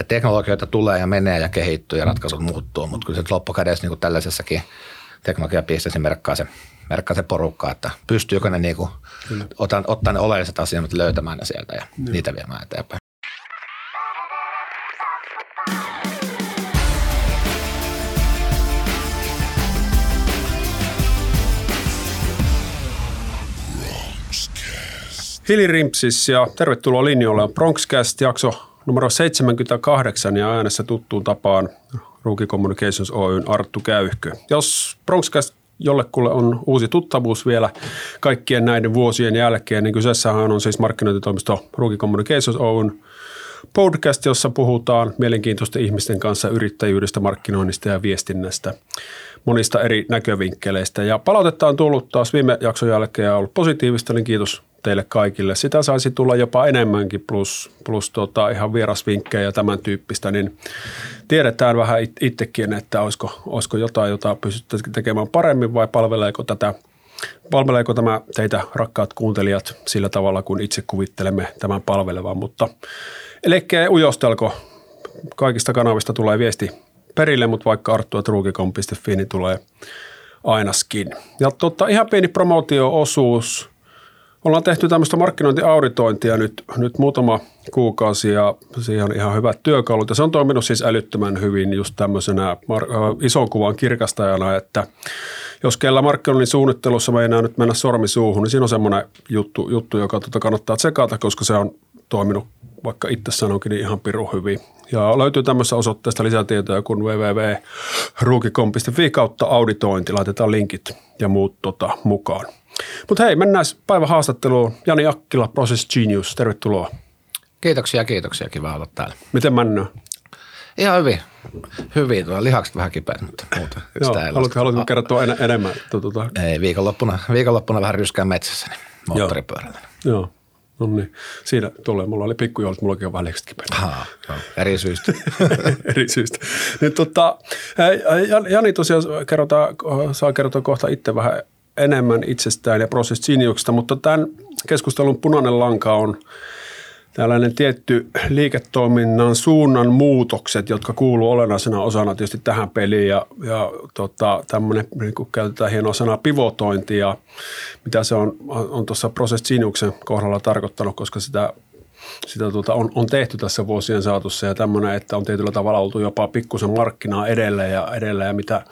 että teknologioita tulee ja menee ja kehittyy ja ratkaisut muuttuu, mutta kyllä se loppukädessä niin kuin tällaisessakin teknologiapisteessä merkkaa se, merkkaa se porukka, että pystyykö ne niin kuin, ottaa, ottaa ne oleelliset asiat löytämään ne sieltä ja Kyllä. niitä viemään eteenpäin. Hili Rimpsis ja tervetuloa linjoille on Bronxcast jakso numero 78 ja äänessä tuttuun tapaan Ruki Communications Oyn Arttu Käyhkö. Jos Bronxcast jollekulle on uusi tuttavuus vielä kaikkien näiden vuosien jälkeen, niin kyseessähän on siis markkinointitoimisto Ruki Communications Oyn podcast, jossa puhutaan mielenkiintoisten ihmisten kanssa yrittäjyydestä, markkinoinnista ja viestinnästä monista eri näkövinkkeleistä. Ja palautetta on tullut taas viime jakson jälkeen ja ollut positiivista, niin kiitos teille kaikille. Sitä saisi tulla jopa enemmänkin plus, plus tota ihan vierasvinkkejä ja tämän tyyppistä, niin tiedetään vähän itsekin, että olisiko, olisiko jotain, jota pystyttäisiin tekemään paremmin vai palveleeko tätä Palveleeko tämä teitä, rakkaat kuuntelijat, sillä tavalla, kun itse kuvittelemme tämän palvelevan, mutta eli ujostelko, kaikista kanavista tulee viesti perille, mutta vaikka arttuatruukikom.fi, niin tulee ainaskin. Ja totta, ihan pieni promootio-osuus – Ollaan tehty tämmöistä markkinointiauditointia nyt, nyt muutama kuukausi ja siihen on ihan hyvät työkalut. Ja se on toiminut siis älyttömän hyvin just tämmöisenä ison kuvan kirkastajana, että jos kellä markkinoinnin suunnittelussa meinaa nyt mennä sormi suuhun, niin siinä on semmoinen juttu, juttu joka tuota kannattaa tsekata, koska se on toiminut vaikka itse sanonkin niin ihan piru hyvin. Ja löytyy tämmöistä osoitteesta lisätietoja kuin www.ruukikom.fi kautta auditointi. Laitetaan linkit ja muut tota, mukaan. Mutta hei, mennään päivän haastatteluun. Jani Akkila, Process Genius, tervetuloa. Kiitoksia, kiitoksia. Kiva olla täällä. Miten mennään? Ihan hyvin. Hyvin. Tuo lihakset vähän kipeät, mutta muuta. Joo, haluatko, haluatko kertoa en, enemmän? Tuota. Ei, viikonloppuna, viikonloppuna vähän ryskää metsässä, niin moottoripyörällä. Joo. Joo. No niin, siinä tulee. Mulla oli pikkujoulut, mullakin on vähän lihakset kipeät. No, eri syistä. eri syistä. Nyt, tota, Jani tosiaan kerrotaan, saa kertoa kohta itse vähän enemmän itsestään ja prosessiniuksista, mutta tämän keskustelun punainen lanka on tällainen tietty liiketoiminnan suunnan muutokset, jotka kuuluu olennaisena osana tietysti tähän peliin ja, ja tota, tämmöinen, niin kuin käytetään hienoa sanaa pivotointi ja mitä se on, on tuossa prosessiniuksen kohdalla tarkoittanut, koska sitä sitä tuota, on, on, tehty tässä vuosien saatossa ja tämmöinen, että on tietyllä tavalla oltu jopa pikkusen markkinaa edelleen ja edelleen ja mitä,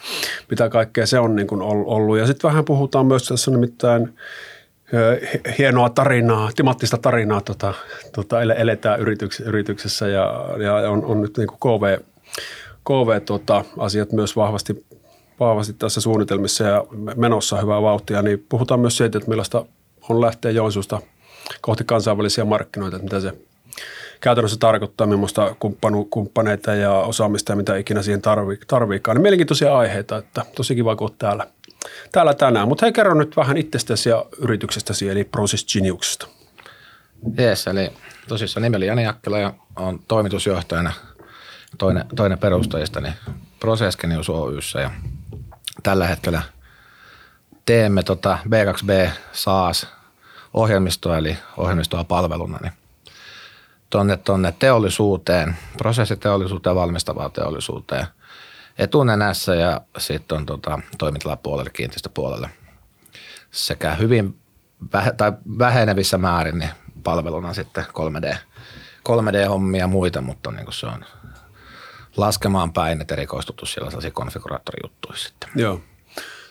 mitä kaikkea se on niin kuin ollut. Ja sitten vähän puhutaan myös tässä nimittäin hienoa tarinaa, timattista tarinaa tota, tota, eletään yrityksessä, ja, ja on, on nyt niin kuin KV, KV tota, myös vahvasti, vahvasti tässä suunnitelmissa ja menossa hyvää vauhtia, niin puhutaan myös siitä, että millaista on lähteä Joensuusta – kohti kansainvälisiä markkinoita, että mitä se käytännössä tarkoittaa, millaista kumppanu, kumppaneita ja osaamista ja mitä ikinä siihen tarvii, tarviikaan. Niin mielenkiintoisia aiheita, että tosi kiva, kun täällä, täällä tänään. Mutta hei, kerro nyt vähän itsestäsi ja yrityksestäsi, eli Process Geniuksesta. Jees, eli tosissaan nimi oli Jani Jakkila ja on toimitusjohtajana toinen, toinen perustajista niin Process Genius Oyssä ja tällä hetkellä teemme tota B2B SaaS ohjelmistoa, eli ohjelmistoa palveluna, niin tuonne, tuonne teollisuuteen, prosessiteollisuuteen, valmistavaan teollisuuteen etunenässä ja sitten on tota, toimitilapuolelle, kiinteistöpuolelle sekä hyvin vähe, tai vähenevissä määrin niin palveluna sitten 3D, 3D-hommia ja muita, mutta niin se on laskemaan päin, että erikoistuttu siellä sellaisia konfiguraattorijuttuja sitten. Joo.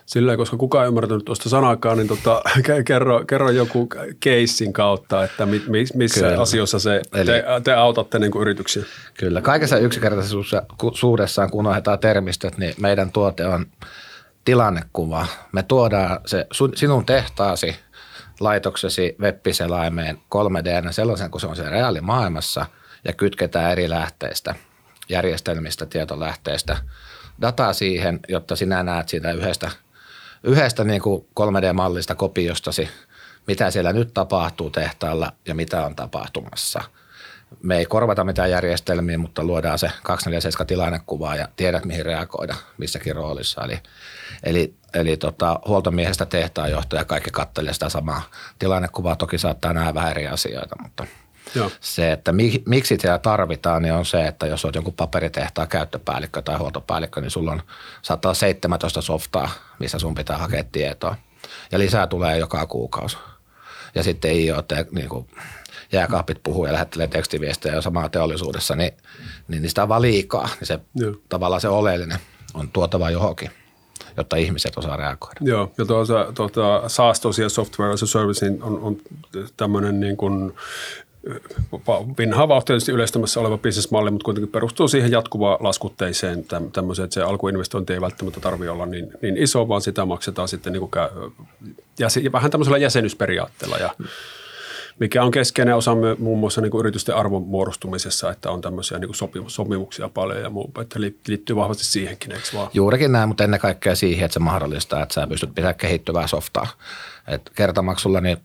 Sillä koska kukaan ei ymmärtänyt tuosta sanakaan, niin tota, kerro, kerro joku keissin kautta, että mi, missä Kyllä. asioissa se, Eli, te, te autatte niin kuin yrityksiä. Kyllä, kaikessa yksinkertaisuudessaan, kun unohdetaan termistöt, niin meidän tuote on tilannekuva. Me tuodaan se sinun tehtaasi, laitoksesi, web-selaimeen 3D sellaisen kuin se on siellä reaalimaailmassa ja kytketään eri lähteistä, järjestelmistä, tietolähteistä dataa siihen, jotta sinä näet siitä yhdestä – yhdestä niin kuin 3D-mallista kopiostasi, mitä siellä nyt tapahtuu tehtaalla ja mitä on tapahtumassa. Me ei korvata mitään järjestelmiä, mutta luodaan se 247 tilannekuvaa ja tiedät, mihin reagoida missäkin roolissa. Eli, eli, eli tota, huoltomiehestä tehtaanjohtaja kaikki kattelee sitä samaa tilannekuvaa. Toki saattaa nähdä vähän eri asioita, mutta Joo. Se, että mi, miksi sitä tarvitaan, niin on se, että jos olet jonkun paperitehtaan käyttöpäällikkö tai huoltopäällikkö, niin sulla on saattaa 17 softaa, missä sun pitää hakea tietoa. Ja lisää tulee joka kuukausi. Ja sitten ei ole, niin kuin, jääkaapit puhuu ja lähettelee tekstiviestejä samaa teollisuudessa, niin, niin niistä on vaan liikaa. Niin se, tavallaan se oleellinen on tuotava johonkin jotta ihmiset osaa reagoida. Joo, ja tuota, tuota, SaaS tosiaan Software as a Service niin on, on tämmöinen niin kuin Vinhava on tietysti yleistämässä oleva bisnesmalli, mutta kuitenkin perustuu siihen jatkuvaan laskutteiseen tämmöiseen, että se alkuinvestointi ei välttämättä tarvitse olla niin, niin iso, vaan sitä maksetaan sitten niin kuin jäsen, vähän tämmöisellä jäsenyysperiaatteella. Ja mikä on keskeinen osa muun muassa niin kuin yritysten arvon muodostumisessa, että on tämmöisiä niin kuin sopimuksia paljon ja muu, että liittyy vahvasti siihenkin, eikö vaan? Juurikin näin, mutta ennen kaikkea siihen, että se mahdollistaa, että sä pystyt pitämään kehittyvää softaa. Et kertamaksulla niin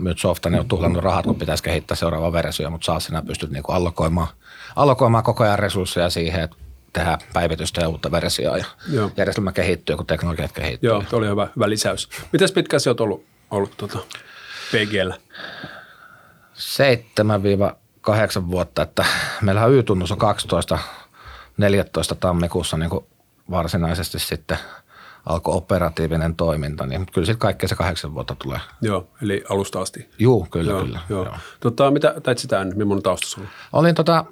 nyt softa niin on tuhlannut rahat, kun pitäisi kehittää seuraava versio, mutta saa sinä pystyt niin allokoimaan, allokoimaan koko ajan resursseja siihen, että tehdään päivitystä ja uutta versiota ja Joo. järjestelmä kehittyy, kun teknologiat kehittyy. Joo, tuo oli hyvä, hyvä lisäys. Miten pitkään se olet ollut, ollut tuota, PGllä? 7-8 vuotta, että meillähän Y-tunnus on 12, 14 tammikuussa niin varsinaisesti sitten alkoi operatiivinen toiminta, niin kyllä sitten kaikkea se kahdeksan vuotta tulee. Joo, eli alusta asti. Joo, kyllä, joo, kyllä. Joo. Joo. Tota, mitä teit sitä ennen? Millainen tausta sulla? Olin tota,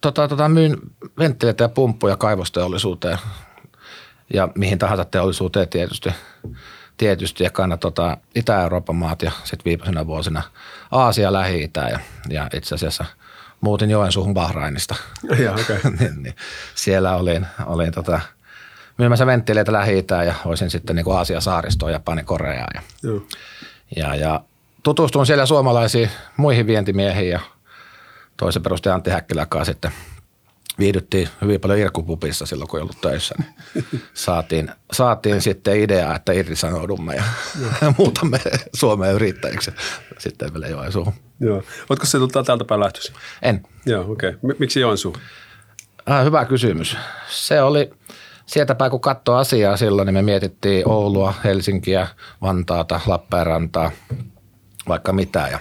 tota, tota, myyn venttileitä ja pumppuja kaivosteollisuuteen ja mihin tahansa teollisuuteen tietysti tietysti ekana tota Itä-Euroopan maat ja sitten viimeisenä vuosina Aasia, Lähi-Itä ja, ja itse asiassa muutin Joensuuhun Bahrainista. Ja, okay. niin, niin, siellä olin, olin tota, myymässä venttiileitä lähi ja olisin sitten niin Aasia saaristoa, Japani, Koreaa. Ja, ja, ja tutustuin siellä suomalaisiin muihin vientimiehiin ja toisen perustajan Antti Häkkiläkaan sitten – viihdyttiin hyvin paljon irkkupupissa silloin, kun ei ollut töissä. Niin saatiin, saatiin sitten idea, että irtisanoudumme ja muutamme Suomeen yrittäjiksi sitten vielä Joensuuhun. Joo. Oletko se tuota täältä päin lähtöisin? En. Joo, okei. Okay. Miksi Joensuu? Äh, hyvä kysymys. Se oli sieltä päin, kun katsoi asiaa silloin, niin me mietittiin Oulua, Helsinkiä, Vantaata, Lappeenrantaa, vaikka mitä. Ja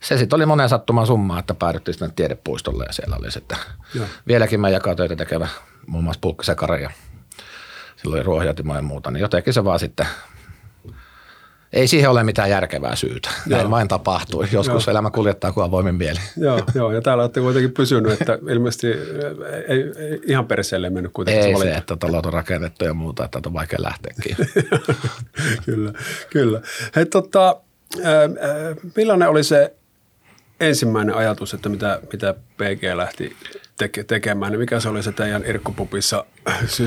se sitten oli monen sattuman summa, että päädyttiin sinne tiedepuistolle ja siellä oli sitten Joo. vieläkin mä jakaa töitä tekevä muun muassa Pulkkisekari ja silloin oli ruohjatimo ja muuta, niin jotenkin se vaan sitten ei siihen ole mitään järkevää syytä. Joo. Näin vain tapahtui. Joskus joo. elämä kuljettaa kuin avoimin mieli. Joo, joo, ja täällä olette kuitenkin pysynyt, että ilmeisesti ei, ei ihan perseelle mennyt kuitenkin Ei se, se että talot on rakennettu ja muuta, että on vaikea lähteäkin. kyllä, kyllä. Hei, tota, millainen oli se ensimmäinen ajatus, että mitä, mitä PG lähti teke, tekemään, niin mikä se oli se teidän Irkkupupissa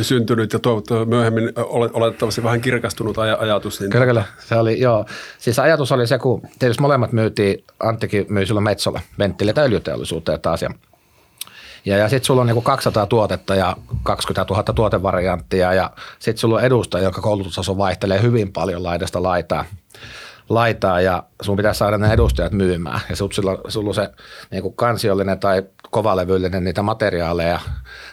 syntynyt ja toivottavasti myöhemmin oletettavasti vähän kirkastunut aj- ajatus? Niin kyllä, kyllä. Se oli, joo. Siis ajatus oli se, kun tietysti molemmat myytiin, Anttikin myi silloin Metsolla, venttileitä öljyteollisuuteen taas ja ja, ja sitten sulla on niinku 200 tuotetta ja 20 000 tuotevarianttia ja sitten sulla on edustaja, joka koulutustaso vaihtelee hyvin paljon laidasta laitaa laitaa ja sun pitää saada ne edustajat myymään. Ja sulla, sulla on se niin kuin kansiollinen tai kovalevyllinen niitä materiaaleja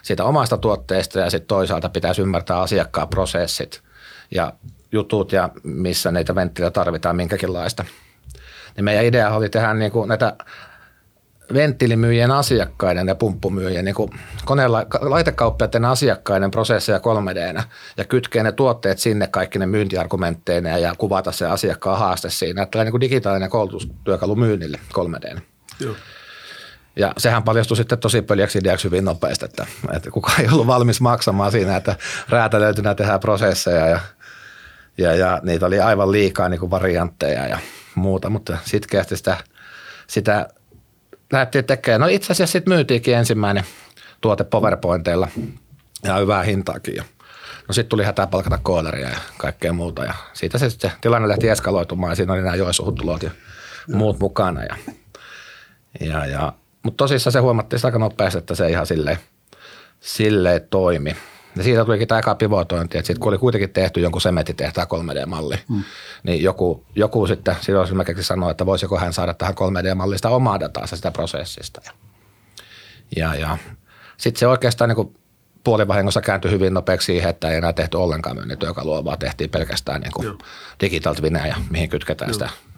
siitä omasta tuotteesta ja sitten toisaalta pitäisi ymmärtää asiakkaan prosessit ja jutut ja missä niitä venttilejä tarvitaan minkäkinlaista. Niin meidän idea oli tehdä niin kuin näitä venttiilimyyjien asiakkaiden ja pumppumyyjien, niin koneella, laitekauppiaiden asiakkaiden prosesseja 3 d ja kytkee ne tuotteet sinne kaikki ne myyntiargumentteina ja kuvata se asiakkaan haaste siinä. Että niin kuin digitaalinen koulutustyökalu myynnille 3 d Joo. Ja sehän paljastui sitten tosi pöljäksi ideaksi hyvin nopeasti, että, että kukaan ei ollut valmis maksamaan siinä, että räätälöitynä tehdään prosesseja ja, ja, ja niitä oli aivan liikaa niin kuin variantteja ja muuta, mutta sitkeästi sitä, sitä lähdettiin tekemään. No itse asiassa sitten myytiinkin ensimmäinen tuote PowerPointeilla ja hyvää hintaakin. Ja no sitten tuli hätää palkata kooleria ja kaikkea muuta ja siitä se sitten tilanne lähti eskaloitumaan ja siinä oli nämä Joensuuhutulot ja muut mukana. Ja, ja, ja, mutta tosissaan se huomattiin aika nopeasti, että se ihan silleen, silleen toimi. Ja siitä tulikin tämä eka pivotointi, että sitten kun oli kuitenkin tehty jonkun sementitehtaan 3D-malli, mm. niin joku, joku sitten silloin esimerkiksi sanoi, että voisiko hän saada tähän 3D-mallista omaa datansa sitä prosessista. Ja, ja, ja sitten se oikeastaan niin puolivahingossa kääntyi hyvin nopeaksi siihen, että ei enää tehty ollenkaan myynnin työkalua, vaan tehtiin pelkästään niin digital twinejä, mihin kytketään Joo. sitä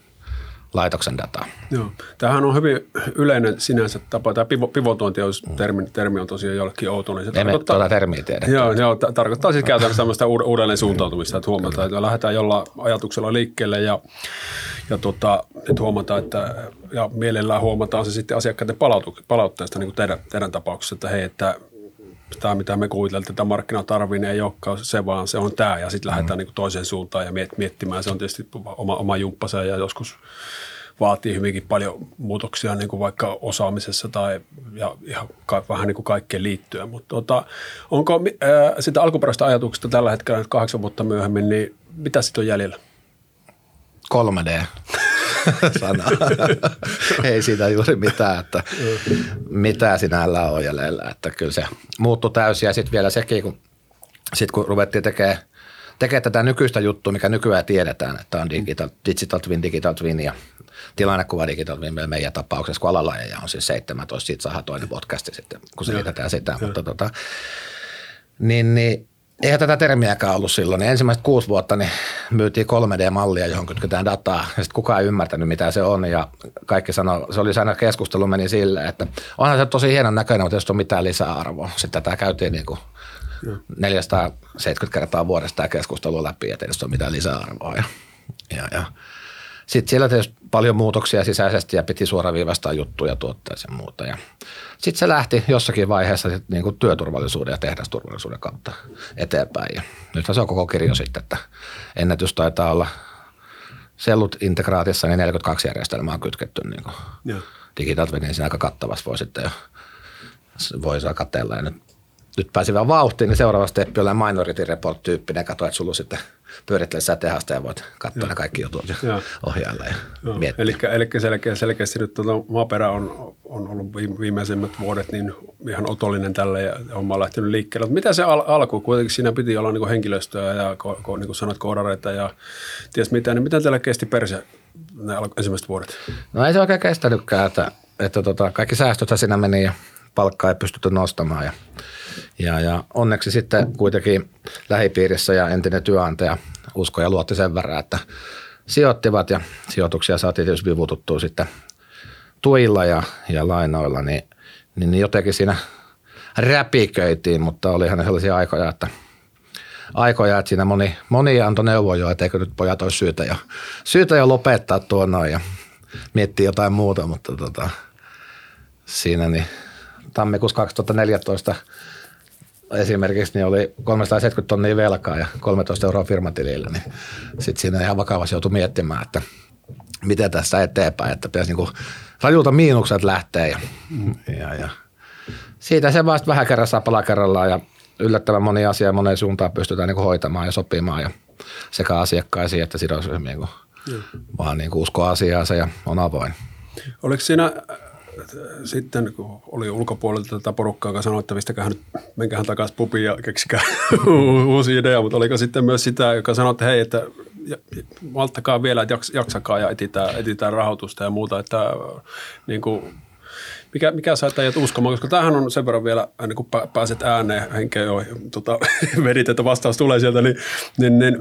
laitoksen dataa. Joo. Tämähän on hyvin yleinen sinänsä tapa. Tämä pivo, pivotointi, jos termi, termi on tosiaan jollekin outo, niin se Emme tarkoittaa... tuota termiä tiedä. Joo, joo ta- tarkoittaa siis käytännössä tämmöistä uud- uudelleen suuntautumista, että huomataan, että lähdetään jollain ajatuksella liikkeelle ja, ja tota, että huomataan, että ja mielellään huomataan se sitten asiakkaiden palautu- palautteesta, niin kuin teidän, teidän tapauksessa, että hei, että tämä, mitä me kuviteltiin, että markkina tarvii, niin ei olekaan se, vaan se on tämä. Ja sitten lähdetään mm. niin kuin toiseen suuntaan ja miet- miettimään. Se on tietysti oma, oma jumppansa ja joskus vaatii hyvinkin paljon muutoksia niin kuin vaikka osaamisessa tai ja ihan ka- vähän niin kuin kaikkeen liittyen. Mutta tota, onko äh, sitä alkuperäistä ajatuksesta tällä hetkellä nyt kahdeksan vuotta myöhemmin, niin mitä sitten on jäljellä? 3D sana. Ei siitä juuri mitään, että mitä sinällä on jäljellä. Että kyllä se muuttui täysin ja sitten vielä sekin, kun, sit kun ruvettiin tekemään tekee tätä nykyistä juttua, mikä nykyään tiedetään, että on digital, digital twin, digital twin ja tilannekuva digital twin meidän tapauksessa, kun alalajeja on siis 17, siitä saadaan toinen podcasti sitten, kun selitetään sitä. Mutta tota, niin, niin eihän tätä termiäkään ollut silloin. Ensimmäiset kuusi vuotta niin myytiin 3D-mallia, johon kytketään dataa. Ja sitten kukaan ei ymmärtänyt, mitä se on. Ja kaikki sanoi, se oli aina keskustelu meni silleen, että onhan se tosi hienon näköinen, mutta jos on mitään lisäarvoa. Sitten tätä käytiin niin kuin 470 kertaa vuodesta tämä keskustelu läpi, että ei ole mitään lisäarvoa. Ja, ja, ja. Sitten siellä tietysti paljon muutoksia sisäisesti ja piti suoraviivastaa juttuja tuotteeseen ja muuta. Ja sitten se lähti jossakin vaiheessa niin kuin työturvallisuuden ja tehdasturvallisuuden kautta eteenpäin. Ja nyt se on koko kirjo sitten, että ennätys taitaa olla sellut integraatissa, niin 42 järjestelmää on kytketty niin kuin Digital Twinin aika kattavasti voi sitten jo voi saa katella. Ja nyt, nyt pääsi vähän vauhtiin, niin seuraava steppi on Minority Report-tyyppinen. Kato, että sulla sitten pyörittelee sitä tehasta ja voit katsoa ne kaikki jutut ja ohjailla ja Joo. miettiä. Eli, eli selkeä, selkeästi nyt tuota, maaperä on, on ollut viimeisimmät vuodet niin ihan otollinen tälle ja homma on lähtenyt liikkeelle. Mutta mitä se al- alku? Kuitenkin siinä piti olla niin henkilöstöä ja ko, ko, niin kuin sanoit, koodareita ja ties mitä. Niin miten teillä kesti perse ne ensimmäiset vuodet? No ei se oikein kestänytkään, että, että tota, kaikki säästöt siinä meni ja palkkaa ei pystytty nostamaan. Ja, ja, ja onneksi sitten kuitenkin lähipiirissä ja entinen työnantaja usko ja luotti sen verran, että sijoittivat ja sijoituksia saatiin tietysti vivututtua sitten tuilla ja, ja lainoilla, niin, niin, niin jotenkin siinä räpiköitiin, mutta olihan sellaisia aikoja, että aikoja, että siinä moni, moni antoi neuvoja, että eikö nyt pojat olisi syytä jo, syytä jo lopettaa tuon ja miettiä jotain muuta, mutta tota, siinä niin tammikuussa 2014 esimerkiksi niin oli 370 tonnia velkaa ja 13 euroa firmatilillä, niin sitten siinä ihan vakavasti joutui miettimään, että miten tässä eteenpäin, että pitäisi niin rajulta miinukset lähteä ja, ja, ja siitä se vasta vähän kerran saa pala kerrallaan ja yllättävän moni asia moneen suuntaan pystytään niin hoitamaan ja sopimaan ja sekä asiakkaisiin että sidosryhmiin, kun vaan niin uskoo asiaansa ja on avoin. Oliko siinä sitten kun oli ulkopuolelta tätä porukkaa, joka sanoi, että pistäkää nyt, menkähän takaisin pubiin ja keksikää uusi idea, mutta oliko sitten myös sitä, joka sanoi, että hei, että malttakaa vielä, että jaksakaa ja etitään rahoitusta ja muuta, että niin kuin, mikä, mikä saa teidät uskomaan, koska tämähän on sen verran vielä, ennen kuin pääset ääneen, henkeä jo tota, vedit, että vastaus tulee sieltä, niin, niin, niin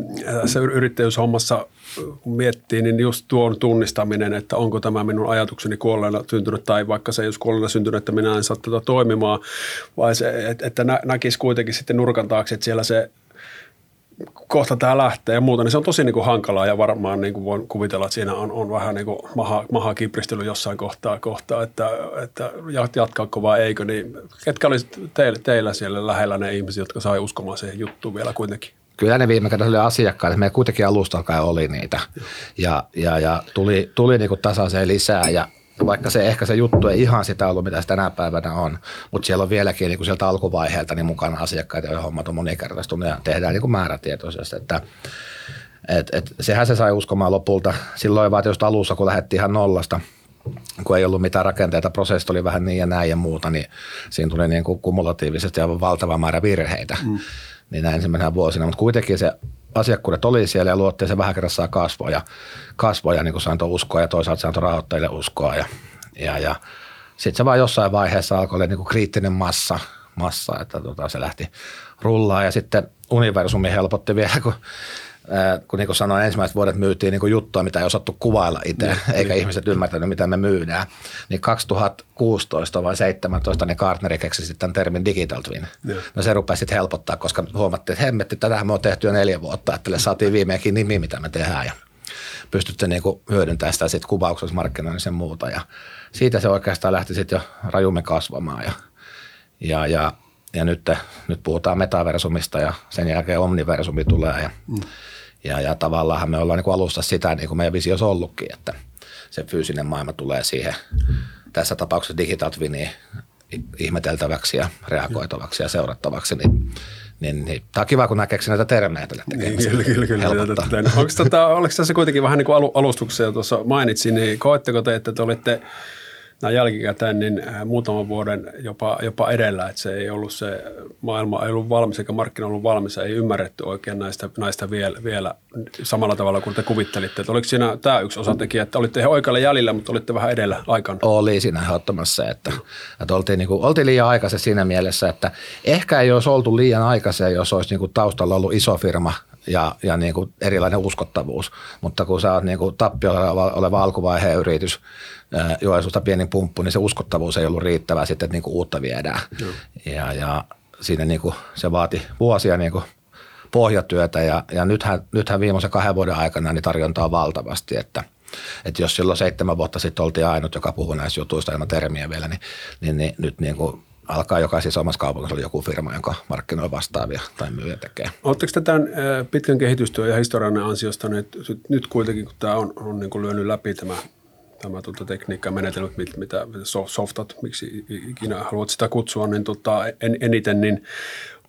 se yrittäjyyshommassa kun miettii, niin just tuon tunnistaminen, että onko tämä minun ajatukseni kuolleena syntynyt tai vaikka se ei olisi kuolleena syntynyt, että minä en saa tätä toimimaan, vai se, että näkisi kuitenkin sitten nurkan taakse, että siellä se kohta tämä lähtee ja muuta, niin se on tosi niin kuin hankalaa ja varmaan niin kuin voin kuvitella, että siinä on, on vähän niin kuin maha, maha kipristely jossain kohtaa, kohtaa että, että jatkaako vai eikö, niin ketkä olisivat teillä, teillä siellä lähellä ne ihmiset, jotka sai uskomaan siihen juttuun vielä kuitenkin? Kyllä ne viime kädessä oli asiakkaita. Meillä kuitenkin alusta alkaen oli niitä ja, ja, ja tuli, tuli niin kuin tasaiseen lisää ja vaikka se ehkä se juttu ei ihan sitä ollut, mitä se tänä päivänä on, mutta siellä on vieläkin niin kuin sieltä alkuvaiheelta niin mukana asiakkaita, joiden hommat on monikertaistunut ja tehdään niin kuin määrätietoisesti, että et, et, sehän se sai uskomaan lopulta. Silloin vaan just alussa, kun lähdettiin ihan nollasta, kun ei ollut mitään rakenteita, prosessit oli vähän niin ja näin ja muuta, niin siinä tuli niin kuin kumulatiivisesti aivan valtava määrä virheitä. Mm. Niin näin ensimmäisenä vuosina, mutta kuitenkin se asiakkuudet oli siellä ja luottiin se vähän kerrassa kasvoa ja, kasvoa ja niin kuin se antoi uskoa ja toisaalta se antoi rahoittajille uskoa ja, ja, ja sitten se vaan jossain vaiheessa alkoi olla niin kuin kriittinen massa, massa että tota, se lähti rullaa ja sitten universumi helpotti vielä, kun kun niin kuin sanoin, ensimmäiset vuodet myytiin niin kuin juttua, mitä ei osattu kuvailla itse, eikä ihmiset ymmärtänyt, mitä me myydään. Niin 2016 vai 2017 niin Gartner keksi sitten termin digital twin. Ja. No se rupesi sitten helpottaa, koska huomattiin, että hemmetti, tätä me on tehty jo neljä vuotta, että saatiin viimeinkin nimi, mitä me tehdään ja pystytte niin kuin hyödyntämään sitä sitten kuvauksessa, markkinoinnissa ja muuta. Ja siitä se oikeastaan lähti sitten jo rajummin kasvamaan ja, ja, ja ja nyt, nyt puhutaan metaversumista ja sen jälkeen omniversumi tulee ja, mm. ja, ja tavallaan me ollaan niin kuin alusta sitä, niin kuin meidän visiossa ollutkin, että se fyysinen maailma tulee siihen tässä tapauksessa digital twiniin ihmeteltäväksi ja reagoitavaksi ja seurattavaksi, niin niin, niin, tämä on kiva, kun nämä keksii näitä termejä tälle tekemiselle. Niin, kyllä, kyllä, kyllä. Onko, tota, oliko tässä kuitenkin vähän niin kuin alustuksessa tuossa mainitsin, niin koetteko te, että te olitte – näin jälkikäteen niin äh, muutaman vuoden jopa, jopa edellä, että se ei ollut se maailma ei ollut valmis eikä markkina ollut valmis, ei ymmärretty oikein näistä, näistä vielä, vielä samalla tavalla kuin te kuvittelitte. Että oliko siinä tämä yksi osatekijä, että olitte ihan oikealla jäljellä, mutta olitte vähän edellä aikana? Oli siinä ehdottomassa, että, että oltiin, niin kuin, oltiin liian aikaisin siinä mielessä, että ehkä ei olisi oltu liian aikaisin, jos olisi niin kuin taustalla ollut iso firma, ja, ja niin kuin erilainen uskottavuus. Mutta kun sä oot niin kuin tappiolla oleva alkuvaiheen yritys, Joensuusta pienin pumppu, niin se uskottavuus ei ollut riittävää sitten, että niin kuin uutta viedään. Ja, ja siinä niin kuin se vaati vuosia niin kuin pohjatyötä ja, ja nythän, nythän viimeisen kahden vuoden aikana niin tarjontaa valtavasti, että että jos silloin seitsemän vuotta sitten oltiin ainut, joka puhui näistä jutuista ilman termiä vielä, niin, niin, niin nyt niin kuin alkaa jokaisessa omassa kaupungissa olla joku firma, jonka markkinoi vastaavia tai myyjä tekee. Oletteko tämän pitkän kehitystyön ja historian ansiosta nyt, nyt kuitenkin, kun tämä on, on niin kuin lyönyt läpi tämä tämä tuota, tekniikka ja menetelmät, mit, mitä softat, miksi ikinä haluat sitä kutsua, niin tota, en, eniten, niin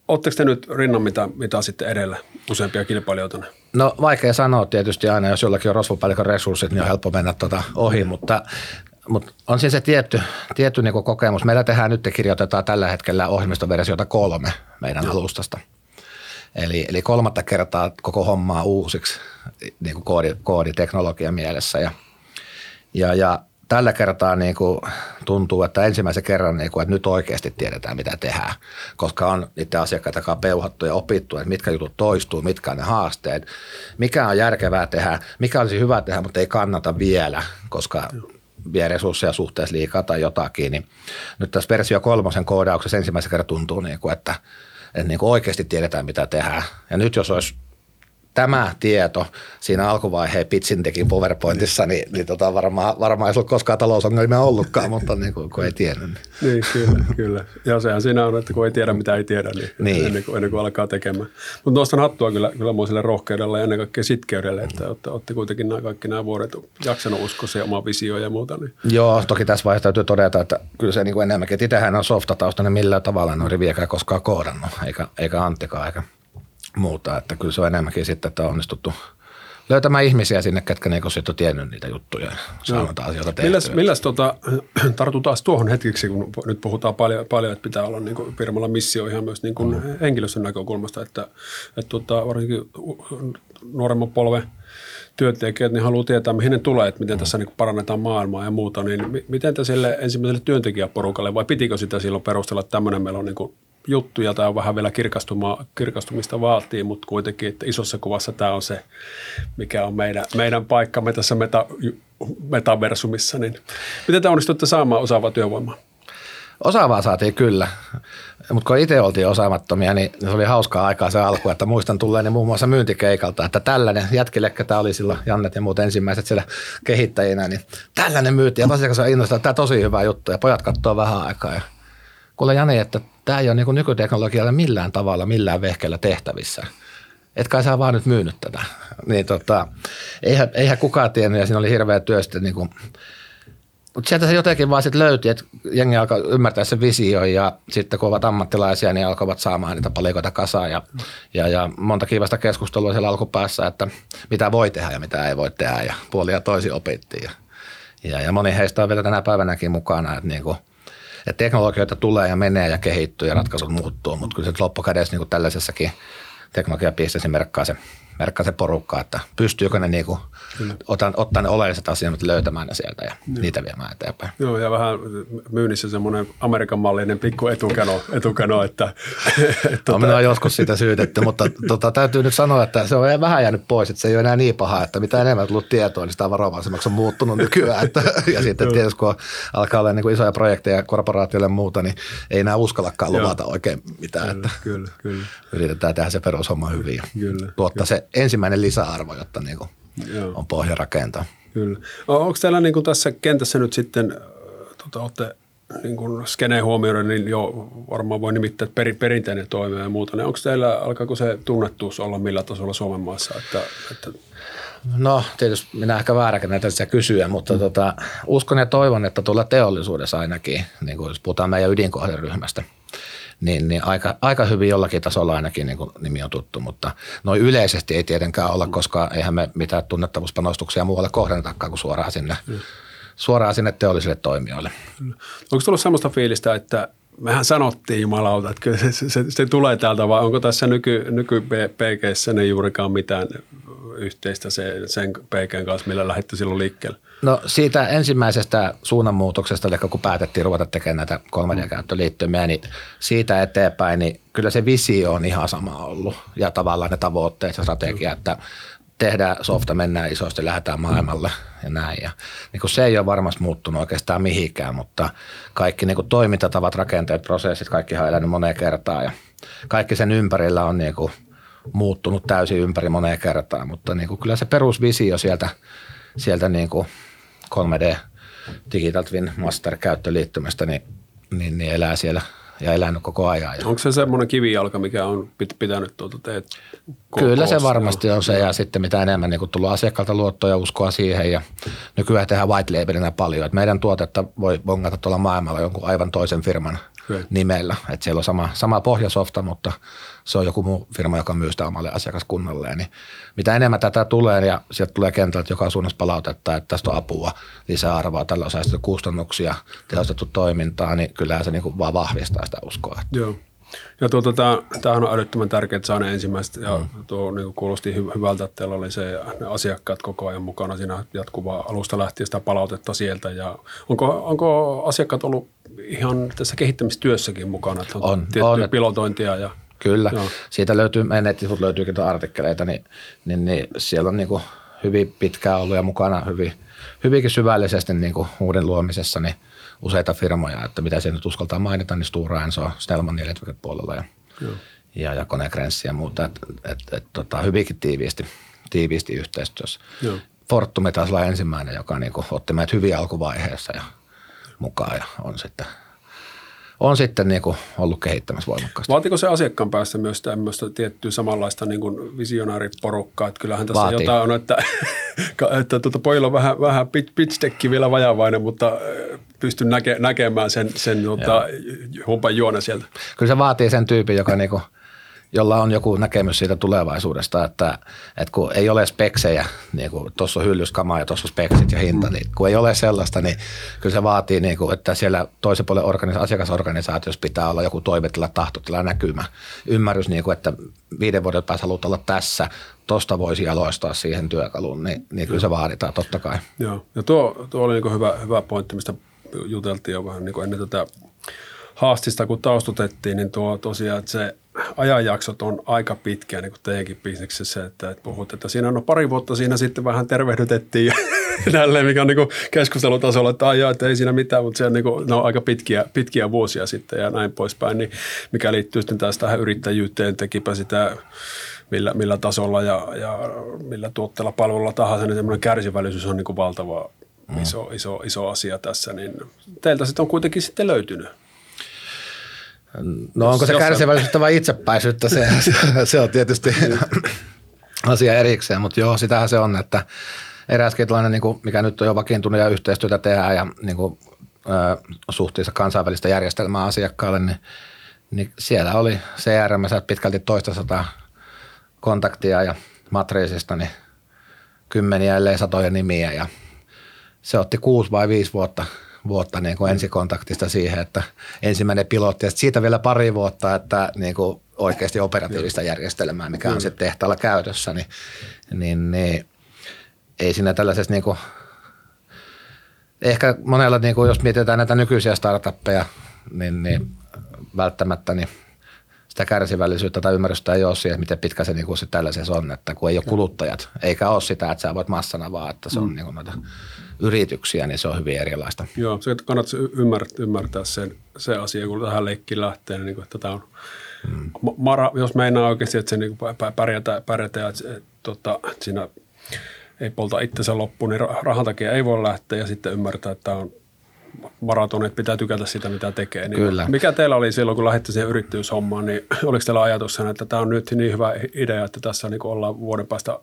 Oletteko te nyt rinnan mitä, mitä sitten edellä useampia kilpailijoita? No vaikea sanoa tietysti aina, jos jollakin on rosvopäällikön resurssit, niin on helppo mennä tuota ohi, mutta, mutta on siis se tietty, tietty niin kokemus. Meillä tehdään nyt, kirjoitetaan tällä hetkellä ohjelmistoversiota kolme meidän no. alustasta. Eli, eli kolmatta kertaa koko hommaa uusiksi niin kuin koodi, kooditeknologian mielessä ja – ja, ja tällä kertaa niin kuin tuntuu, että ensimmäisen kerran, niin kuin, että nyt oikeasti tiedetään, mitä tehdään, koska on niiden asiakkaita kanssa peuhattu ja opittu, että mitkä jutut toistuu, mitkä on ne haasteet, mikä on järkevää tehdä, mikä olisi hyvä tehdä, mutta ei kannata vielä, koska vie resursseja suhteessa liikaa tai jotakin. Niin nyt tässä versio kolmosen koodauksessa ensimmäisen kerran tuntuu, niin kuin, että, että niin kuin oikeasti tiedetään, mitä tehdään. Ja nyt jos olisi tämä tieto siinä alkuvaiheen pitsintekin PowerPointissa, niin, niin tota varmaan, varmaan ei ollut koskaan talousongelmia ollutkaan, mutta niin kuin, kun ei tiennyt. Niin. niin, kyllä, kyllä. Ja sehän siinä on, että kun ei tiedä mitä ei tiedä, niin, niin. Ennen, kuin, ennen kuin alkaa tekemään. Mutta nostan hattua kyllä, kyllä muiselle rohkeudella ja ennen kaikkea sitkeydelle, että olette, olette kuitenkin nämä kaikki nämä vuodet jaksanut uskoa se oma visio ja muuta. Niin. Joo, toki tässä vaiheessa täytyy todeta, että kyllä se niin kuin enemmänkin, että itsehän on softataustainen millään tavalla noin riviäkään koskaan koodannut, eikä, eikä Anttikaan, eikä muuta. Että kyllä se on enemmänkin sitten, että on onnistuttu löytämään ihmisiä sinne, ketkä niinku sitten on tiennyt niitä juttuja ja saanut asioita tehtyä. Milläs, milläs tota, tartutaan tuohon hetkeksi, kun nyt puhutaan paljon, paljon että pitää olla niin kuin firmalla missio ihan myös niin kuin mm. henkilöstön näkökulmasta, että, että tota, varsinkin nuoremman polven työntekijät niin haluaa tietää, mihin ne tulee, että miten mm. tässä niin parannetaan maailmaa ja muuta, niin miten te sille ensimmäiselle työntekijäporukalle vai pitikö sitä silloin perustella, että tämmöinen meillä on niin kuin juttuja tai on vähän vielä kirkastumista vaatii, mutta kuitenkin, että isossa kuvassa tämä on se, mikä on meidän, meidän paikkamme tässä meta, metaversumissa. Niin miten te onnistutte saamaan osaavaa työvoimaa? Osaavaa saatiin kyllä, mutta kun itse oltiin osaamattomia, niin se oli hauskaa aikaa se alku, että muistan tulleeni muun muassa myyntikeikalta, että tällainen jätkille, tämä oli silloin Jannet ja muut ensimmäiset siellä kehittäjinä, niin tällainen myyti ja asiakas on innostunut, tämä tosi hyvä juttu ja pojat katsoo vähän aikaa ja kuule Jani, että tämä ei ole niin nykyteknologialla millään tavalla, millään vehkeellä tehtävissä. Et kai sä vaan nyt myynyt tätä. Niin tota, eihän, eihän kukaan tiennyt ja siinä oli hirveä työ sitten niin kuin, mutta sieltä se jotenkin vaan sitten löytyi, että jengi alkoi ymmärtää sen visio ja sitten kun ovat ammattilaisia, niin alkoivat saamaan niitä palikoita kasaan ja, ja, ja monta kivasta keskustelua siellä alkupäässä, että mitä voi tehdä ja mitä ei voi tehdä ja puolia toisi opittiin. Ja, ja, ja moni heistä on vielä tänä päivänäkin mukana, että niin kuin – että teknologioita tulee ja menee ja kehittyy ja ratkaisut muuttuu, mutta kyllä se loppukädessä niin kuin tällaisessakin teknologiapisteessä merkkaa se merkkaa se porukka, että pystyykö ne niinku, otan, ottaa ne oleelliset asiat löytämään ne sieltä ja Joo. niitä viemään eteenpäin. Joo, ja vähän myynnissä semmoinen Amerikan mallinen pikku etukano, etukano että... että no, minä on joskus sitä syytetty, mutta tota, täytyy nyt sanoa, että se on vähän jäänyt pois, että se ei ole enää niin paha, että mitä enemmän tullut tietoa, niin sitä varovaisemmaksi on muuttunut nykyään. Että, ja sitten tietysti kun alkaa olla niin isoja projekteja korporaatioille ja muuta, niin ei enää uskallakaan luvata oikein mitään. Kyllä, että kyllä, kyllä. Yritetään tehdä se perushomma hyvin kyllä, tuottaa kyllä. se ensimmäinen lisäarvo, jotta niin kuin on pohja rakentaa. Kyllä. Onko teillä niin kuin tässä kentässä nyt sitten, tuota, olette niin kuin skeneen huomioida, niin jo varmaan voi nimittää peri, perinteinen toimi ja muuta. Niin onko teillä, alkaako se tunnettuus olla millä tasolla Suomen maassa? Että, että No tietysti minä ehkä vääräkin näitä sitä kysyä, mutta mm. tota, uskon ja toivon, että tuolla teollisuudessa ainakin, niin kuin jos puhutaan meidän ydinkohderyhmästä, niin, niin aika, aika hyvin jollakin tasolla ainakin niin kuin nimi on tuttu, mutta noin yleisesti ei tietenkään olla, koska eihän me mitään tunnettavuuspanostuksia muualle kohdennetakaan kuin suoraan sinne, mm. suoraan sinne teollisille toimijoille. Onko tullut sellaista fiilistä, että mehän sanottiin jumalauta, että kyllä se, se, se, se tulee täältä, vai onko tässä nyky, nyky PGssä ne juurikaan mitään yhteistä se, sen PGn kanssa, millä lähdetty silloin liikkeelle? No siitä ensimmäisestä suunnanmuutoksesta, eli kun päätettiin ruveta tekemään näitä 3D-käyttöliittymiä, niin siitä eteenpäin, niin kyllä se visio on ihan sama ollut ja tavallaan ne tavoitteet ja strategia, että tehdään softa, mennään isosti, lähdetään maailmalle ja näin. Ja niin kuin se ei ole varmasti muuttunut oikeastaan mihinkään, mutta kaikki niin kuin toimintatavat, rakenteet, prosessit, kaikki on elänyt moneen kertaan ja kaikki sen ympärillä on niin kuin muuttunut täysin ympäri moneen kertaan, mutta niin kuin kyllä se perusvisio sieltä, sieltä niin kuin 3D Digital Twin Master käyttöliittymästä, niin, niin, niin elää siellä ja elänyt koko ajan. Onko se semmoinen kivijalka, mikä on pitänyt tuota teet Kyllä se varmasti on se ja sitten mitä enemmän niin tullut asiakkaalta luottoa ja uskoa siihen ja nykyään tehdään white labelinä paljon. Että meidän tuotetta voi bongata tuolla maailmalla jonkun aivan toisen firman – Kyllä. nimellä. Että siellä on sama, sama pohjasofta, mutta se on joku muu firma, joka myy sitä omalle asiakaskunnalle. Niin mitä enemmän tätä tulee ja sieltä tulee kentältä joka suunnassa palautetta, että tästä on apua, lisää arvoa, tällä on säästetty kustannuksia, tehostettu toimintaa, niin kyllähän se niin kuin vaan vahvistaa sitä uskoa. Joo. Ja tuota, tämähän on älyttömän tärkeää, että saa ne ensimmäiset. Ja mm. tuo niin kuin kuulosti hyvältä, että teillä oli se ne asiakkaat koko ajan mukana siinä jatkuvaa alusta lähtien sitä palautetta sieltä. Ja onko, onko asiakkaat ollut ihan tässä kehittämistyössäkin mukana? Että on, on, on pilotointia ja Kyllä. Joo. Siitä löytyy, meidän nettisivuilta löytyykin artikkeleita, niin, niin, niin siellä on niin kuin hyvin pitkään ollut ja mukana hyvin, hyvinkin syvällisesti niin kuin uuden luomisessa niin useita firmoja, että mitä se nyt uskaltaa mainita, niin Stura Enso, Snellman puolella ja, ja, ja Konecrenssi ja muuta, että et, et, tota, hyvinkin tiiviisti, tiiviisti yhteistyössä. Joo. Fortum taas olla ensimmäinen, joka niin kuin, otti meidät hyvin alkuvaiheessa ja mukaan ja on sitten – on sitten niin kuin ollut kehittämässä voimakkaasti. Vaatiko se asiakkaan päästä myös tämmöistä tiettyä samanlaista niin kuin visionääriporukkaa? Että kyllähän tässä Vaatii. jotain on, että, että tuota, pojilla on vähän, vähän pitch vielä vajavainen, mutta äh, pystyn näke, näkemään sen, sen tuota, humpan juona sieltä. Kyllä se vaatii sen tyypin, joka niin kuin – jolla on joku näkemys siitä tulevaisuudesta, että, että kun ei ole speksejä, niin kuin tuossa on hyllyskamaa ja tuossa on speksit ja hinta, niin kun ei ole sellaista, niin kyllä se vaatii, niin kuin, että siellä toisen puolen organisa- asiakasorganisaatiossa pitää olla joku toivetila, tahtotila, näkymä, ymmärrys, niin kuin, että viiden vuoden päässä haluat olla tässä, tuosta voisi jaloistaa siihen työkaluun, niin, niin kyllä se vaaditaan totta kai. Joo, ja tuo, tuo oli niin hyvä, hyvä pointti, mistä juteltiin jo vähän niin ennen tätä haastista, kun taustutettiin, niin tuo tosiaan, että se ajanjaksot on aika pitkiä niin kuin teidänkin bisneksessä, että, että puhut, että siinä on no pari vuotta siinä sitten vähän tervehdytettiin tälleen, mikä on niin keskustelutasolla, että ajaa, että ei siinä mitään, mutta se on, niin kuin, ne on aika pitkiä, pitkiä vuosia sitten ja näin poispäin, niin mikä liittyy sitten taas tähän yrittäjyyteen, tekipä sitä millä, millä tasolla ja, ja millä tuotteella palvelulla tahansa, niin semmoinen kärsivällisyys on niin kuin valtava mm. iso, iso, iso asia tässä, niin teiltä sitten on kuitenkin sitten löytynyt No onko se kärsivällisyyttä vai itsepäisyyttä, se, se on tietysti asia erikseen, mutta joo, sitähän se on, että eräskin tällainen, niin kuin, mikä nyt on jo vakiintunut ja yhteistyötä tehdään ja niin kuin, ö, suhteessa kansainvälistä järjestelmää asiakkaalle, niin, niin siellä oli CRM pitkälti toista sataa kontaktia ja matriisista, niin kymmeniä ellei satoja nimiä ja se otti kuusi vai viisi vuotta – vuotta niin kuin ensikontaktista siihen, että ensimmäinen pilotti ja siitä vielä pari vuotta, että niin kuin oikeasti operatiivista järjestelmää, mikä on sitten tehtaalla käytössä, niin, niin, niin ei siinä tällaisessa niin kuin, ehkä monella, niin kuin, jos mietitään näitä nykyisiä startuppeja, niin, niin välttämättä niin sitä kärsivällisyyttä tai ymmärrystä ei ole siihen, miten pitkä se, niin kuin se tällaisessa on, että kun ei ole kuluttajat, eikä ole sitä, että sä voit massana vaan, että se on mm. niin kuin noita yrityksiä, niin se on hyvin erilaista. Joo, se kannattaa ymmärtää, ymmärtää sen, se asia, kun tähän leikkiin lähtee, niin kuin, että tämä on mm. Mara, jos meinaa oikeasti, että se niin pärjätä, pärjätä että, että, tota, että siinä ei polta itsensä loppuun, niin rahan takia ei voi lähteä ja sitten ymmärtää, että tämä on maraton, että pitää tykätä sitä, mitä tekee. Niin Kyllä. Mikä teillä oli silloin, kun lähditte siihen yrittäjyyshommaan, niin oliko teillä ajatus että tämä on nyt niin hyvä idea, että tässä niin ollaan vuoden päästä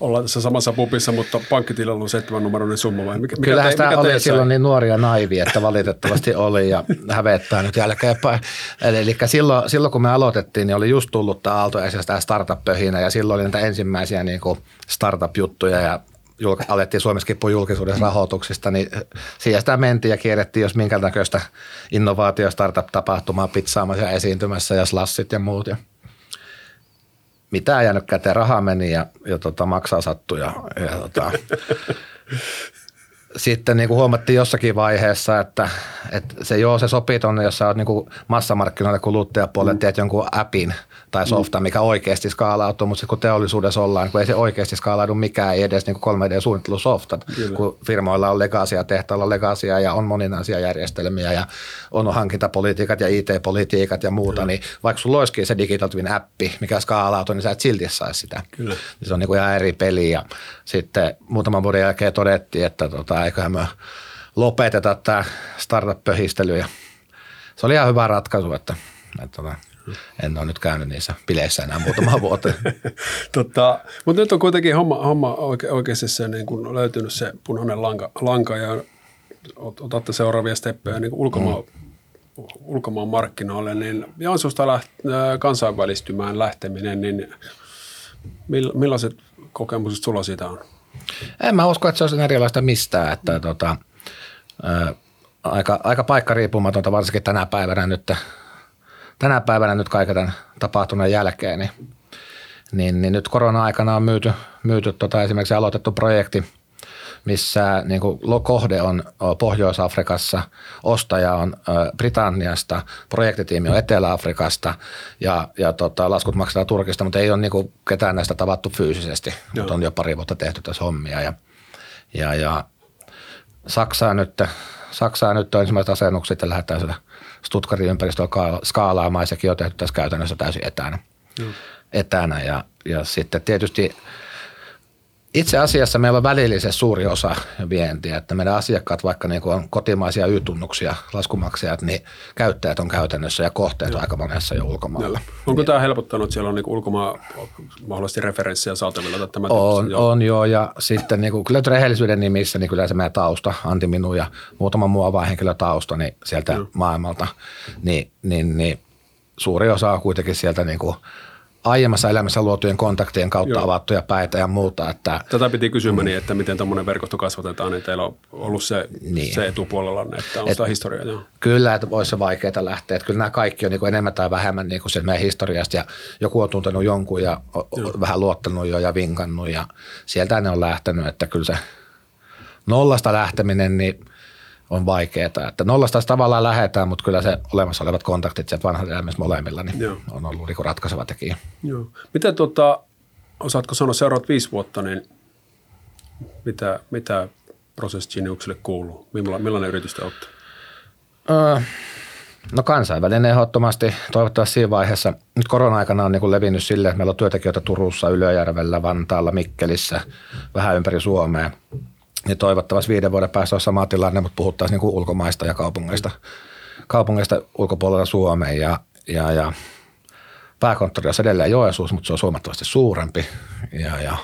ollaan tässä samassa pupissa, mutta pankkitilillä on seitsemän numeroinen summa vai mikä, Kyllähän sitä mikä oli silloin niin nuoria naivi, että valitettavasti oli ja hävettää nyt jälkeenpäin. Eli, eli silloin, silloin, kun me aloitettiin, niin oli just tullut tämä Aalto ja startup-pöhinä ja silloin oli näitä ensimmäisiä niin kuin startup-juttuja ja julka- alettiin Suomessa kippua julkisuudessa rahoituksista, niin siihen sitä mentiin ja kierrettiin, jos minkä näköistä innovaatio- startup-tapahtumaa pitsaamassa ja esiintymässä ja slassit ja muut. Ja mitä ei jäänyt käteen, rahaa meni ja, ja tota, maksaa sattu ja, ja tota, sitten niin kuin huomattiin jossakin vaiheessa, että, että se joo, se sopii tuonne, jos sä oot niin kuin massamarkkinoille kuluttajapuolelle, mm. teet jonkun appin tai softa, mikä oikeasti skaalautuu, mutta kun teollisuudessa ollaan, kun ei se oikeasti skaalaudu mikään, ei edes niin 3D-suunnittelusoftat, Kyllä. kun firmoilla on legasia, tehtailla on legasia ja on moninaisia järjestelmiä ja on hankintapolitiikat ja IT-politiikat ja muuta, Kyllä. niin vaikka sulla olisikin se Digital Twin appi, mikä skaalautuu, niin sä et silti saisi sitä. Kyllä. Niin se on niin kuin ihan eri peli ja sitten muutaman vuoden jälkeen todettiin, että tota, eiköhän me lopeteta tämä startup-pöhistely ja se oli ihan hyvä ratkaisu, että, että, että en ole nyt käynyt niissä bileissä enää muutama vuoteen. tota, mutta nyt on kuitenkin homma, homma oike, oikeasti se, niin kun löytynyt se punainen lanka, lanka ja otatte seuraavia steppejä niin ulkomaan, mm. ulkomaan markkinoille, niin Jansusta läht, kansainvälistymään lähteminen, niin millaiset kokemukset sulla siitä on? En mä usko, että se olisi erilaista mistään, että tota, ää, aika, aika paikkariippumatonta varsinkin tänä päivänä nyt – tänä päivänä nyt kaiken tämän tapahtuneen jälkeen, niin, niin, niin nyt korona-aikana on myyty, myyty tota esimerkiksi aloitettu projekti, missä niin kuin kohde on Pohjois-Afrikassa, ostaja on Britanniasta, projektitiimi on Etelä-Afrikasta ja, ja tota, laskut maksetaan Turkista, mutta ei ole niin kuin ketään näistä tavattu fyysisesti, Joo. mutta on jo pari vuotta tehty tässä hommia ja, ja, ja Saksaa nyt, Saksaa nyt on ensimmäiset asennukset ja lähdetään sitä – Stuttgartin ympäristöä skaalaamaan ja sekin on tehty tässä käytännössä täysin etänä. Mm. etänä ja, ja sitten tietysti itse asiassa meillä on välillisesti suuri osa vientiä, että meidän asiakkaat, vaikka niin on kotimaisia Y-tunnuksia, laskumaksajat, niin käyttäjät on käytännössä ja kohteet Joo. aika monessa jo ulkomailla. Joo. Onko ja. tämä helpottanut, että siellä on niin ulkomaan mahdollisesti referenssiä saatavilla? Tämä on, joo. on joo, ja sitten niin kuin, kyllä rehellisyyden nimissä, niin kyllä se meidän tausta, Antti Minu ja muutama muu henkilö tausta, niin sieltä Joo. maailmalta, niin, niin, niin suuri osa on kuitenkin sieltä niin kuin – aiemmassa elämässä luotujen kontaktien kautta Joo. avattuja päitä ja muuta. Että, Tätä piti kysymäni, mm. että miten tämmöinen verkosto kasvatetaan, niin teillä on ollut se, niin. se etupuolella, että on Et, sitä historiaa. Jo. Kyllä, että voisi se vaikeaa lähteä. Että kyllä nämä kaikki on niin kuin enemmän tai vähemmän niin kuin se meidän historiasta ja joku on tuntenut jonkun ja Joo. vähän luottanut jo ja vinkannut ja sieltä ne on lähtenyt, että kyllä se nollasta lähteminen, niin – on vaikeaa. Että nollasta tavallaan lähetään, mutta kyllä se olemassa olevat kontaktit sieltä vanhan elämässä molemmilla niin Joo. on ollut niin ratkaiseva tekijä. Joo. Miten tuota, osaatko sanoa seuraavat viisi vuotta, niin mitä, mitä Process Geniukselle kuuluu? Millainen, millainen yritys te olette? Öö, no kansainvälinen ehdottomasti. Toivottavasti siinä vaiheessa. Nyt korona-aikana on niin levinnyt sille, että meillä on työntekijöitä Turussa, Ylöjärvellä, Vantaalla, Mikkelissä, vähän ympäri Suomea niin toivottavasti viiden vuoden päästä on sama tilanne, mutta puhuttaisiin niin ulkomaista ja kaupungeista, kaupungeista ulkopuolella Suomeen ja, ja, ja pääkonttori on edelleen Joensuus, mutta se on huomattavasti suurempi ja, ja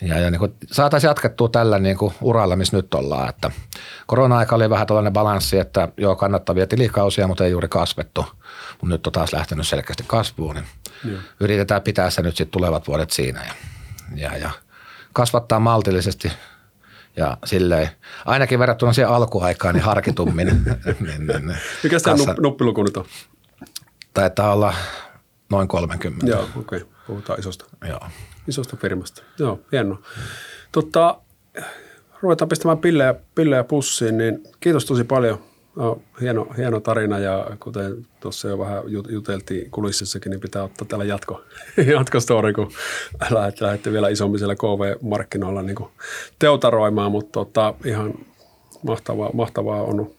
ja, ja niin kuin saataisiin jatkettua tällä niin kuin uralla, missä nyt ollaan. Että korona-aika oli vähän tällainen balanssi, että joo kannattavia tilikausia, mutta ei juuri kasvettu. Mutta nyt on taas lähtenyt selkeästi kasvuun, niin joo. yritetään pitää se nyt sitten tulevat vuodet siinä ja, ja, ja kasvattaa maltillisesti – ja silleen, ainakin verrattuna siihen alkuaikaan, niin harkitummin. niin, niin, niin, Mikä kassa... nuppiluku nyt on? taitaa olla noin 30. Joo, okei. Okay. Puhutaan isosta, Joo. isosta firmasta. Joo, hienoa. Tota, ruvetaan pistämään pillejä, pillejä pussiin, niin kiitos tosi paljon. No, hieno, hieno tarina ja kuten tuossa jo vähän juteltiin kulississakin, niin pitää ottaa täällä jatko, jatkostori, kun lähdette, lähdette vielä isommisella KV-markkinoilla niin teutaroimaan, mutta tota, ihan mahtavaa, mahtavaa on,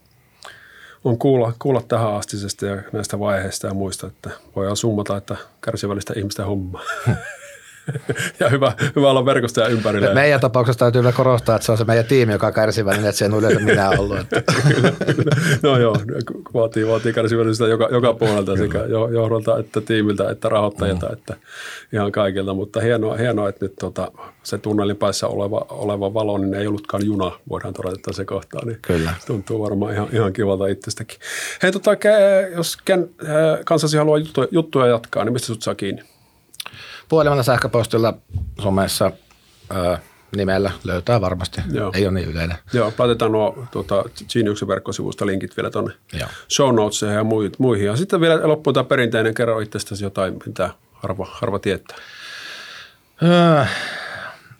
on kuulla, kuulla tähän astisesta ja näistä vaiheista ja muista, että voidaan summata, että kärsivällistä ihmistä hommaa. ja hyvä, hyvä olla verkostoja ympärillä. Meidän tapauksessa täytyy vielä korostaa, että se on se meidän tiimi, joka on kärsivällinen, että se en yleensä minä ollut. Että. no joo, vaatii, vaatii kärsivällisyyttä joka, joka puolelta, sekä johdolta että tiimiltä että rahoittajilta, mm. että ihan kaikilta. Mutta hienoa, hienoa että nyt tota, se tunnelin päässä oleva, oleva valo, niin ei ollutkaan juna, voidaan todeta se kohtaa. Niin Kyllä. Tuntuu varmaan ihan, ihan kivalta itsestäkin. Hei, tota, jos Ken, kanssasi haluaa juttuja, juttuja jatkaa, niin mistä sut saa kiinni? Puhelimella, sähköpostilla, somessa, ää, nimellä löytää varmasti. Joo. Ei ole niin yleinen. Joo, laitetaan nuo tuota, Geniusin verkkosivusta linkit vielä tuonne show notesiin ja muihin. Ja sitten vielä loppuun tämä perinteinen, kerro itsestäsi jotain, mitä harva, harva tietää. Öö,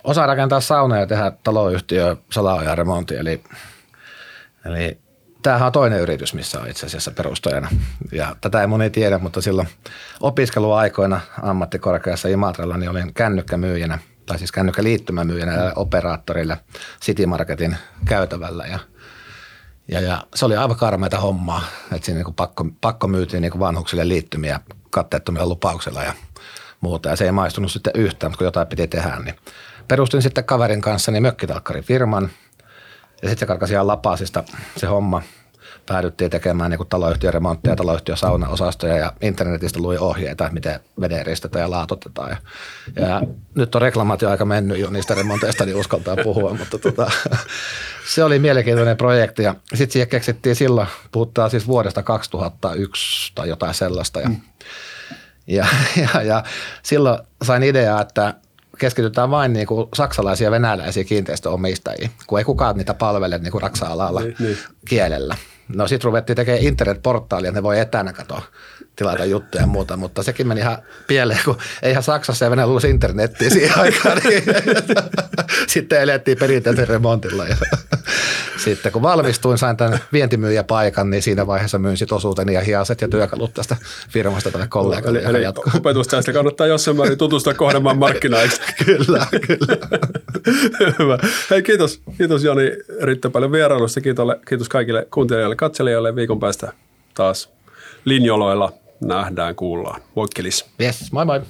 osaa rakentaa saunaa ja tehdä taloyhtiö salaojan remontti, eli, eli tämähän on toinen yritys, missä on itse asiassa perustajana. Ja tätä ei moni tiedä, mutta silloin opiskeluaikoina ammattikorkeassa Imatralla niin olin kännykkämyyjänä, tai siis kännykkäliittymämyyjänä operaattorille City Marketin käytävällä. Ja, ja, ja se oli aivan karmeita hommaa, että siinä niin pakko, pakko myytiin niin vanhuksille liittymiä katteettomilla lupauksella ja muuta. Ja se ei maistunut sitten yhtään, mutta kun jotain piti tehdä, niin perustin sitten kaverin kanssa niin mökkitalkkarifirman – ja sitten se karkasi ihan lapasista se homma. Päädyttiin tekemään niin taloyhtiön remontteja, taloyhtiön saunaosastoja ja internetistä luin ohjeita, miten veden ristetään ja laatotetaan. Ja, ja nyt on reklamaatio aika mennyt jo niistä remonteista, niin uskaltaa puhua, mutta tota, se oli mielenkiintoinen projekti. Ja sitten siihen keksittiin silloin, puhutaan siis vuodesta 2001 tai jotain sellaista. Ja, mm. ja, ja, ja silloin sain ideaa, että keskitytään vain niin kuin saksalaisia ja venäläisiä kiinteistöomistajia, kun ei kukaan niitä palvele niin kuin raksa-alalla niin, niin. kielellä. No sitten ruvettiin tekemään internetportaalia, ne voi etänä katoa tilata juttuja ja muuta, mutta sekin meni ihan pieleen, kun eihän Saksassa ja Venäjällä ollut internettiä siihen aikaan, niin sitten elettiin perinteisen remontilla. Ja sitten kun valmistuin, sain tämän vientimyyjäpaikan, niin siinä vaiheessa myyn sit osuuteni ja hiaset ja työkalut tästä firmasta tälle kollegalle. Eli, eli opetusta kannattaa jossain määrin tutustua kohdemaan markkinaiksi. kyllä, kyllä. Hyvä. Hei kiitos, kiitos Jani erittäin paljon vierailusta. Kiitos, kiitos kaikille kuuntelijoille, katselijoille. Viikon päästä taas linjoloilla nähdään, kuullaan. Moikkelis. Yes, moi moi.